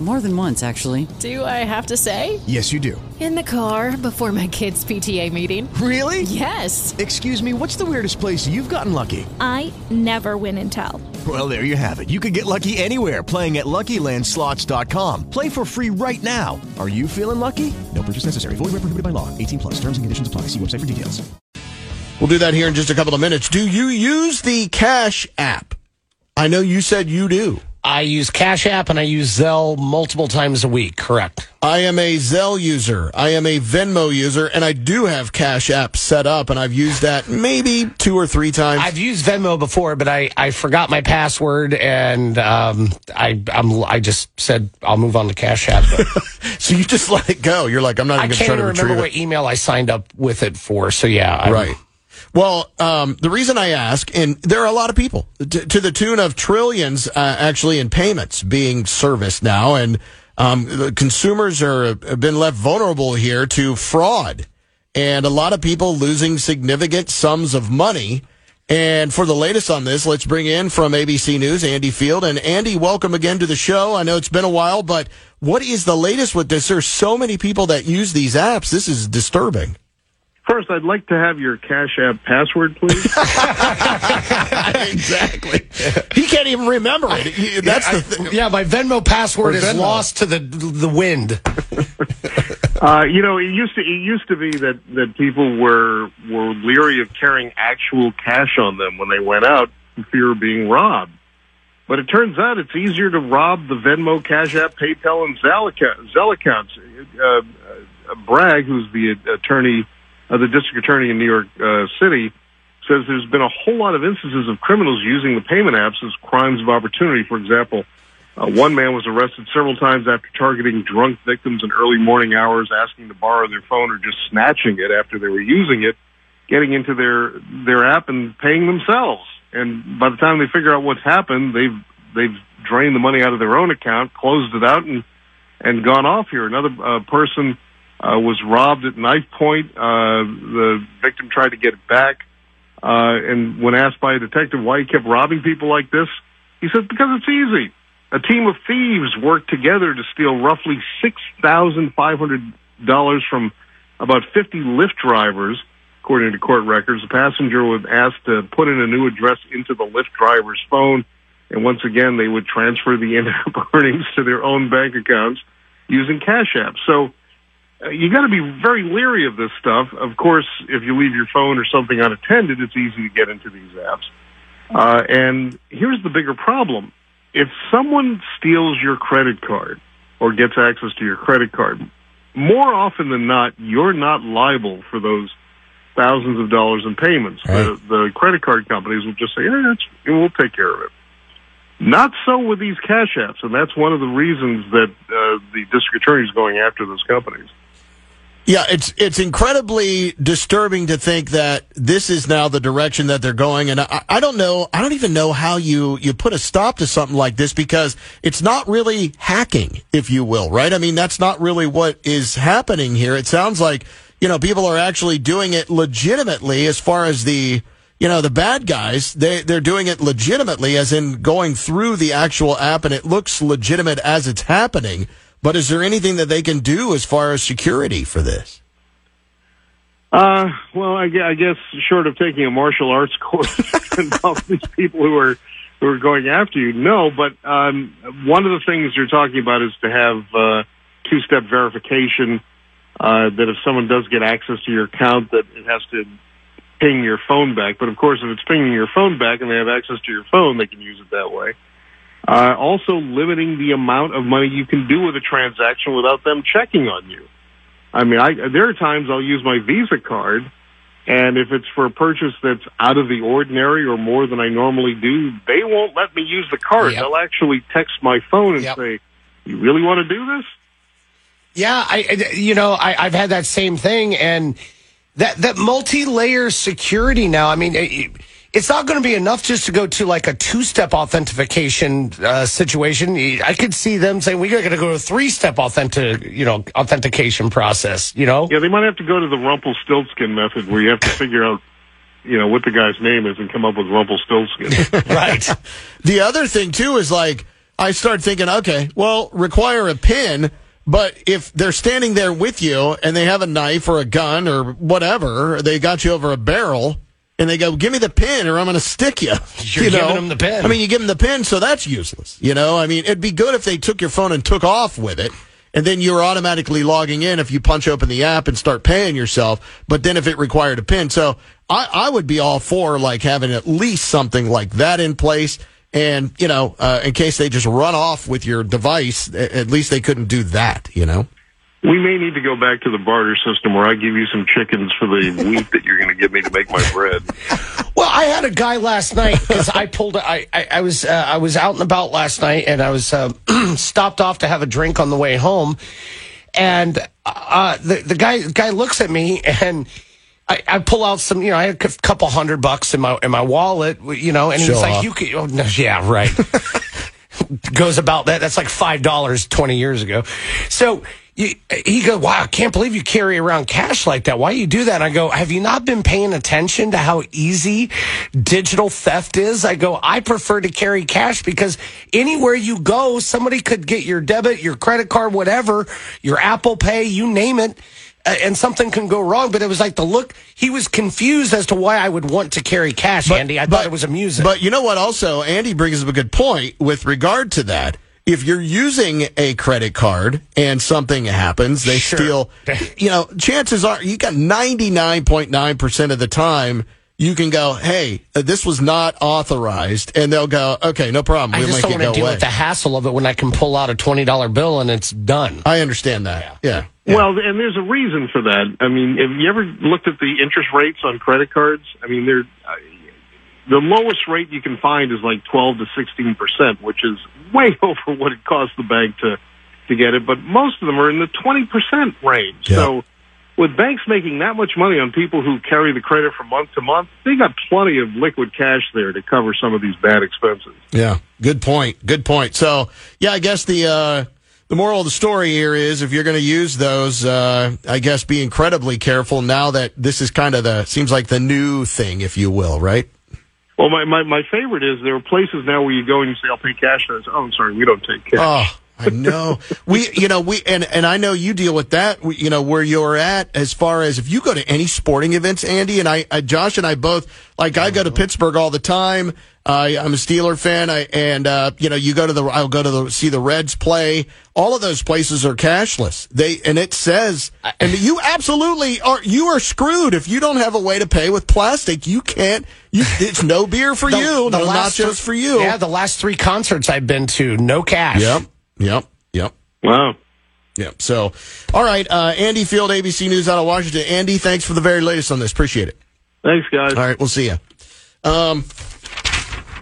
More than once, actually. Do I have to say? Yes, you do. In the car before my kids' PTA meeting. Really? Yes. Excuse me, what's the weirdest place you've gotten lucky? I never win and tell. Well, there you have it. You can get lucky anywhere playing at LuckyLandSlots.com. Play for free right now. Are you feeling lucky? No purchase necessary. Void where prohibited by law. 18 plus. Terms and conditions apply. See website for details. We'll do that here in just a couple of minutes. Do you use the Cash app? I know you said you do. I use Cash App and I use Zelle multiple times a week. Correct. I am a Zelle user. I am a Venmo user, and I do have Cash App set up, and I've used that maybe two or three times. I've used Venmo before, but I, I forgot my password and um, I I'm, I just said I'll move on to Cash App. so you just let it go. You're like, I'm not even trying to even remember retrieve what it. email I signed up with it for. So yeah, I'm- Right. Well, um, the reason I ask, and there are a lot of people to, to the tune of trillions, uh, actually in payments being serviced now, and um, consumers are have been left vulnerable here to fraud, and a lot of people losing significant sums of money. And for the latest on this, let's bring in from ABC News Andy Field. And Andy, welcome again to the show. I know it's been a while, but what is the latest with this? There's so many people that use these apps. This is disturbing. First, I'd like to have your Cash App password, please. exactly. He can't even remember it. He- That's the I- yeah, my Venmo password is Venmo. lost to the the wind. uh, you know, it used to it used to be that that people were were leery of carrying actual cash on them when they went out for fear of being robbed. But it turns out it's easier to rob the Venmo, Cash App, PayPal, and Zelle, Zelle accounts. Uh, uh, Bragg, who's the attorney, uh, the district attorney in New York uh, City, says there's been a whole lot of instances of criminals using the payment apps as crimes of opportunity. For example, uh, one man was arrested several times after targeting drunk victims in early morning hours, asking to borrow their phone or just snatching it after they were using it, getting into their their app and paying themselves. And by the time they figure out what's happened, they've they've drained the money out of their own account, closed it out, and and gone off here. Another uh, person uh, was robbed at knife point. Uh, the victim tried to get it back, uh, and when asked by a detective why he kept robbing people like this, he said because it's easy. A team of thieves worked together to steal roughly six thousand five hundred dollars from about fifty Lyft drivers. According to court records, the passenger was asked to put in a new address into the Lyft driver's phone, and once again, they would transfer the earnings to their own bank accounts using Cash App. So you got to be very leery of this stuff. Of course, if you leave your phone or something unattended, it's easy to get into these apps. Uh, and here's the bigger problem: if someone steals your credit card or gets access to your credit card, more often than not, you're not liable for those thousands of dollars in payments. The, the credit card companies will just say, "Yeah, it's, we'll take care of it." Not so with these cash apps, and that's one of the reasons that uh, the district attorney is going after those companies. Yeah, it's it's incredibly disturbing to think that this is now the direction that they're going, and I, I don't know, I don't even know how you you put a stop to something like this because it's not really hacking, if you will, right? I mean, that's not really what is happening here. It sounds like you know people are actually doing it legitimately, as far as the you know the bad guys they they're doing it legitimately, as in going through the actual app, and it looks legitimate as it's happening. But is there anything that they can do as far as security for this? Uh, well, I, I guess short of taking a martial arts course involving these people who are who are going after you, no. But um, one of the things you're talking about is to have uh, two-step verification. Uh, that if someone does get access to your account, that it has to ping your phone back. But of course, if it's pinging your phone back and they have access to your phone, they can use it that way. Uh, also, limiting the amount of money you can do with a transaction without them checking on you. I mean, I, there are times I'll use my Visa card, and if it's for a purchase that's out of the ordinary or more than I normally do, they won't let me use the card. Yep. They'll actually text my phone and Yep. say, "You really want to do this?" Yeah, I, you know, I, I've had that same thing, and that that multi-layer security now. I mean, it, it's not going to be enough just to go to like a two-step authentication uh, situation. I could see them saying we got to go to a three-step authentic, you know, authentication process. You know, Yeah, they might have to go to the Rumpelstiltskin method where you have to figure out, you know, what the guy's name is and come up with Rumpelstiltskin. right? The other thing too is like I start thinking, okay, well, require a pin, but if they're standing there with you and they have a knife or a gun or whatever, they got you over a barrel. And they go, give me the pin or I'm going to stick you. You're you know? giving them the pin. I mean, you give them the pin, so that's useless. You know, I mean, it'd be good if they took your phone and took off with it. And then you're automatically logging in if you punch open the app and start paying yourself. But then if it required a pin. So I, I would be all for like having at least something like that in place. And, you know, uh, in case they just run off with your device, at least they couldn't do that, you know? We may need to go back to the barter system where I give you some chickens for the wheat that you're going to give me to make my bread. Well, I had a guy last night because I pulled. I I, I was uh, I was out and about last night, and I was uh, stopped off to have a drink on the way home, and uh, the the guy guy looks at me and. I, I pull out some, you know, I had a couple hundred bucks in my in my wallet, you know, and Show he's like, "You can, oh, no, yeah, right." Goes about that. That's like five dollars twenty years ago. So you, he goes, "Wow, I can't believe you carry around cash like that. Why you do that?" I go, "Have you not been paying attention to how easy digital theft is?" I go, "I prefer to carry cash because anywhere you go, somebody could get your debit, your credit card, whatever, your Apple Pay, you name it." And something can go wrong, but it was like the look. He was confused as to why I would want to carry cash, Andy. I thought it was amusing. But you know what? Also, Andy brings up a good point with regard to that. If you're using a credit card and something happens, they Sure. steal. You know, chances are you got 99.9% of the time you can go, hey, uh, this was not authorized. And they'll go, okay, no problem. I We'll just make don't it want to deal away. with the hassle of it when I can pull out a twenty dollar bill and it's done. I understand that. Yeah. yeah. Well, and there's a reason for that. I mean, have you ever looked at the interest rates on credit cards? I mean, they're uh, the lowest rate you can find is like 12 to 16 percent, which is way over what it costs the bank to to get it. But most of them are in the 20 percent range. Yeah. So, with banks making that much money on people who carry the credit from month to month, they got plenty of liquid cash there to cover some of these bad expenses. Yeah, good point. Good point. So, yeah, I guess the uh, the moral of the story here is if you're going to use those, uh, I guess be incredibly careful now that this is kind of the seems like the new thing, if you will, right? Well, my, my, my favorite is there are places now where you go and you say, I'll pay cash. And I say, oh, I'm sorry, we don't take cash. Oh, I know. we, you know, we, and, and I know you deal with that, you know, where you're at as far as if you go to any sporting events, Andy, and I, I Josh and I both, like, I go to Pittsburgh all the time. Uh, I'm a Steeler fan. I, and, uh, you know, you go to the, I'll go to the, see the Reds play. All of those places are cashless. They, and it says, and you absolutely are, you are screwed if you don't have a way to pay with plastic. You can't, you, it's no beer for The- you, the no last nachos for you. Yeah, the last three concerts I've been to, no cash. Yep. Yep. Yep. Wow. Yep. So, all right, uh, Andy Field, ABC News out of Washington. Andy, thanks for the very latest on this. Appreciate it. Thanks, guys. All right, we'll see you. Um,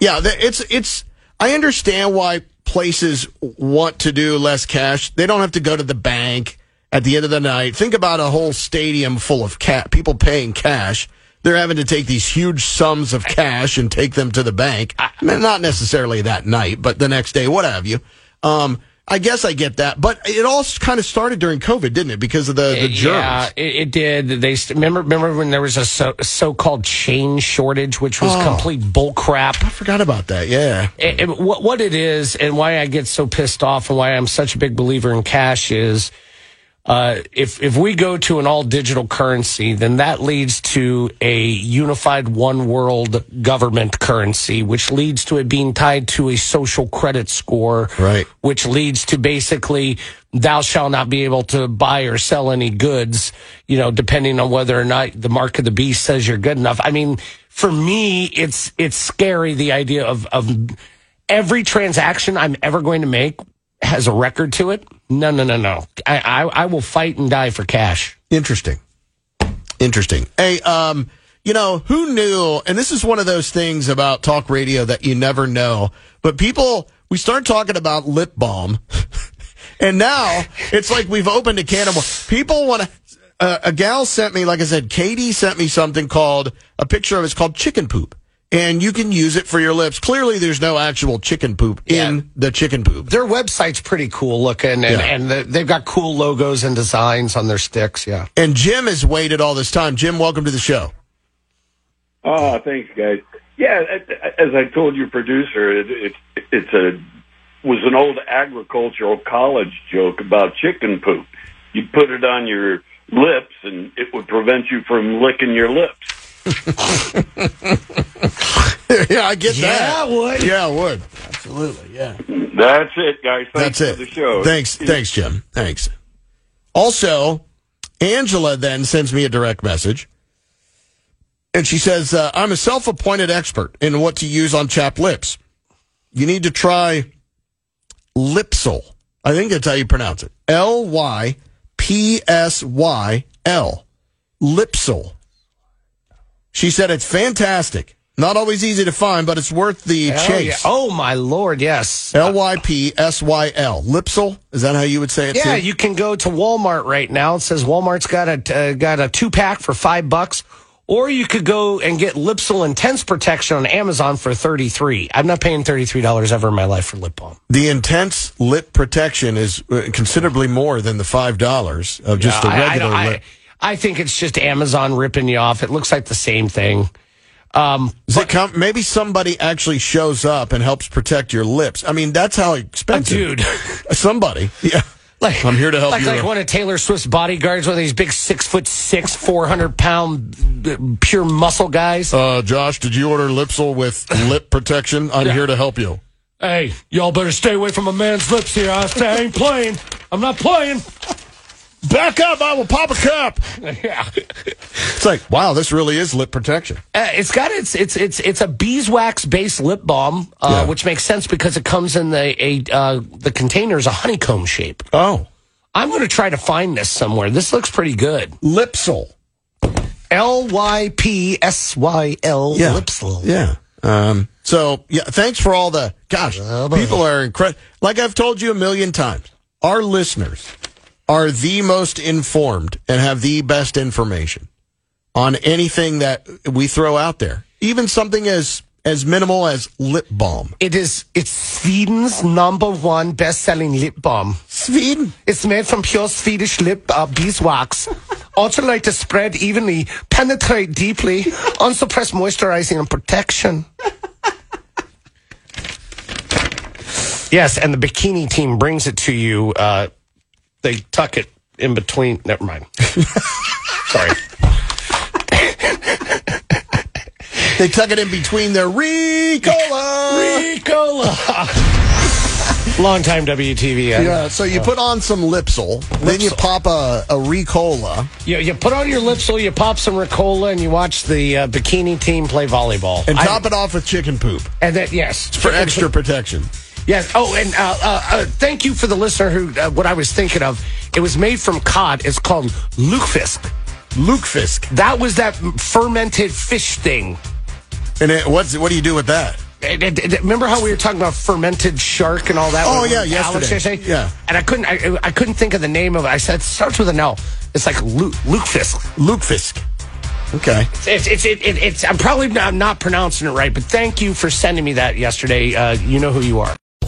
yeah, it's it's. I understand why places want to do less cash. They don't have to go to the bank at the end of the night. Think about a whole stadium full of ca- people paying cash. They're having to take these huge sums of cash and take them to the bank. I mean, not necessarily that night, but the next day, what have you. Um, I guess I get that, but it all kind of started during COVID, didn't it? Because of the, the germs. Yeah, it, it did. They st- remember remember when there was a so, so-called chain shortage, which was Oh. complete bull crap. I forgot about that. Yeah. And- and what what it is, and why I get so pissed off, and why I'm such a big believer in cash is. Uh, if if we go to an all digital currency, then that leads to a unified one world government currency, which leads to it being tied to a social credit score, Right. Which leads to basically thou shalt not be able to buy or sell any goods, you know, depending on whether or not the mark of the beast says you're good enough. I mean, for me, it's it's scary the idea of of every transaction I'm ever going to make has a record to it. No, no, no, no. I, I, I will fight and die for cash. Interesting. Interesting. Hey, um, you know, who knew, and this is one of those things about talk radio that you never know, but people, we start talking about lip balm, and now it's like we've opened a can of worms. People want to, uh, a gal sent me, like I said, Katie sent me something called, a picture of it's called chicken poop. And you can use it for your lips. Clearly, there's no actual chicken poop in the chicken poop. Their website's pretty cool looking, and, Yeah. and the, they've got cool logos and designs on their sticks. Yeah. And Jim has waited all this time. Jim, welcome to the show. Oh, thanks, guys. Yeah, as I told your producer, it, it it's a was an old agricultural college joke about chicken poop. You put it on your lips, and it would prevent you from licking your lips. yeah, I get Yeah, that. it would. Yeah, it would. Absolutely. Yeah. That's it, guys. Thanks That's it. for the show. Thanks, thanks, Jim. Thanks. Also, Angela then sends me a direct message, and she says, uh, "I'm a self-appointed expert in what to use on chapped lips. You need to try Lypsyl. I think that's how you pronounce it. L Y P S Y L. Lypsyl. She said it's fantastic. Not always easy to find, but it's worth the Hell chase. yeah. Oh my lord, yes. L Y P S Y L. Lypsyl? Is that how you would say it? Yeah, too? you can go to Walmart right now. It says Walmart's got a uh, got a two pack for five bucks, or you could go and get Lypsyl Intense Protection on Amazon for thirty three. I'm not paying thirty three dollars ever in my life for lip balm. The intense lip protection is uh, considerably more than the five dollars of just Yeah, a I- I regular don't- I, lip. I think it's just Amazon ripping you off. It looks like the same thing. Um, it come, maybe somebody actually shows up and helps protect your lips. I mean, that's how expensive. dude. Somebody. Yeah. Like I'm here to help like, you. Like one of Taylor Swift's bodyguards, one of these big six foot six, four hundred pound uh, pure muscle guys. uh, Josh, did you order Lypsyl with lip protection? I'm here to help you. Hey, y'all better stay away from a man's lips here. I, I ain't playing. I'm not playing. Back up, I will pop a cup. yeah. It's like, wow, this really is lip protection. Uh, it's got its it's it's it's a beeswax based lip balm, uh, Yeah. which makes sense because it comes in the a uh, the container is a honeycomb shape. Oh, I'm going to try to find this somewhere. This looks pretty good. Lypsyl. L Y P S Y L Yeah. Lypsyl. Yeah. Um, so yeah, thanks for all the gosh. People are incredible. Like I've told you a million times, our listeners are the most informed and have the best information on anything that we throw out there. Even something as as minimal as lip balm. It is it's Sweden's number one best selling lip balm. Sweden. It's made from pure Swedish lip uh, beeswax. Also like to spread evenly, penetrate deeply, unsuppressed moisturizing and protection. yes, and the bikini team brings it to you. Uh, they tuck it in between. Never mind. Sorry. They tuck it in between their Ricola. Ricola. Long-time WTV. Yeah, so you put on some Lypsyl, then you pop a, a Ricola, You, you put on your Lypsyl, you pop some Ricola, and you watch the uh, bikini team play volleyball. and I- top it off with chicken poop And then, yes. for extra protection. Yes. Oh, and uh, uh, uh, thank you for the listener who, uh, what I was thinking of. It was made from cod. It's called lutefisk. Lukefisk. That was that fermented fish thing. And it, what's what do you do with that? Remember how we were talking about fermented shark and all that? Oh, yeah, yesterday. yesterday? Yeah. And I couldn't, I, I couldn't think of the name of it. I said it starts with an L. It's like Lu- lutefisk. Lukefisk. Okay. It's, it's, it, it, it's, I'm probably not, not pronouncing it right, but thank you for sending me that yesterday. Uh, you know who you are.